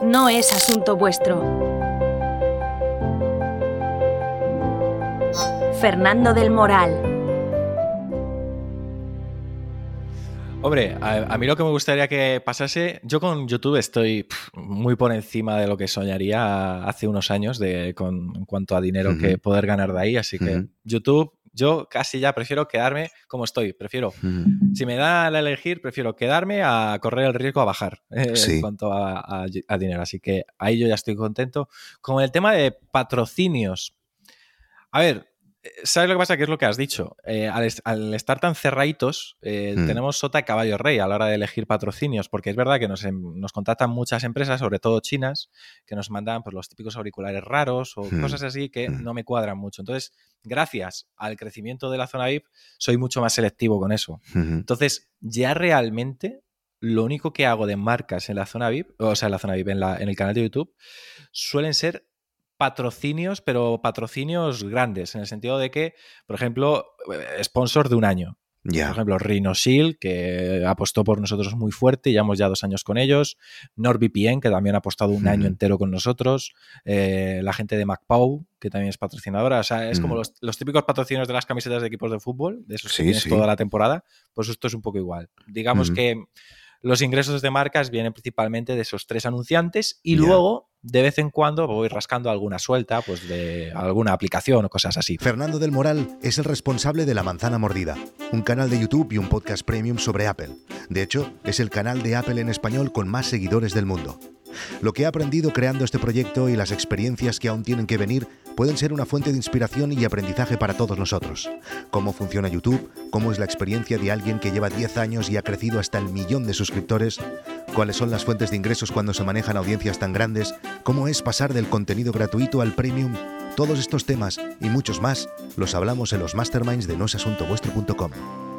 no es asunto vuestro. Fernando del Moral. Hombre, a, mí lo que me gustaría que pasase, yo con YouTube estoy muy por encima de lo que soñaría hace unos años de, con, en cuanto a dinero que poder ganar de ahí, así que YouTube, yo casi ya prefiero quedarme como estoy, prefiero, si me da a elegir, prefiero quedarme a correr el riesgo a bajar eh, en cuanto a dinero, así que ahí yo ya estoy contento. Con el tema de patrocinios, a ver, ¿Sabes lo que pasa? Que es lo que has dicho. Eh, al, estar tan cerraditos, eh, hmm. tenemos sota caballo rey a la hora de elegir patrocinios, porque es verdad que nos, em, contactan muchas empresas, sobre todo chinas, que nos mandan pues, los típicos auriculares raros o hmm. cosas así que hmm. no me cuadran mucho. Entonces, gracias al crecimiento de la zona VIP, soy mucho más selectivo con eso. Entonces, ya realmente lo único que hago de marcas en la zona VIP, o sea, en la zona VIP, en, en el canal de YouTube, suelen ser patrocinios, pero patrocinios grandes, en el sentido de que, por ejemplo, eh, sponsor de un año. Por ejemplo, RhinoShield, que apostó por nosotros muy fuerte, llevamos ya dos años con ellos. NordVPN, que también ha apostado un año entero con nosotros. Eh, la gente de MacPau, que también es patrocinadora. O sea, es como los, típicos patrocinios de las camisetas de equipos de fútbol, de esos que tienes toda la temporada. Pues esto es un poco igual. Digamos que los ingresos de marcas vienen principalmente de esos tres anunciantes y luego de vez en cuando voy rascando alguna suelta pues de alguna aplicación o cosas así. Fernando del Moral es el responsable de La Manzana Mordida, un canal de YouTube y un podcast premium sobre Apple. De hecho, es el canal de Apple en español con más seguidores del mundo. Lo que ha aprendido creando este proyecto y las experiencias que aún tienen que venir pueden ser una fuente de inspiración y aprendizaje para todos nosotros. Cómo funciona YouTube, cómo es la experiencia de alguien que lleva 10 años y ha crecido hasta el millón de suscriptores, cuáles son las fuentes de ingresos cuando se manejan audiencias tan grandes, cómo es pasar del contenido gratuito al premium. Todos estos temas y muchos más los hablamos en los masterminds de nosasuntovuestro.com.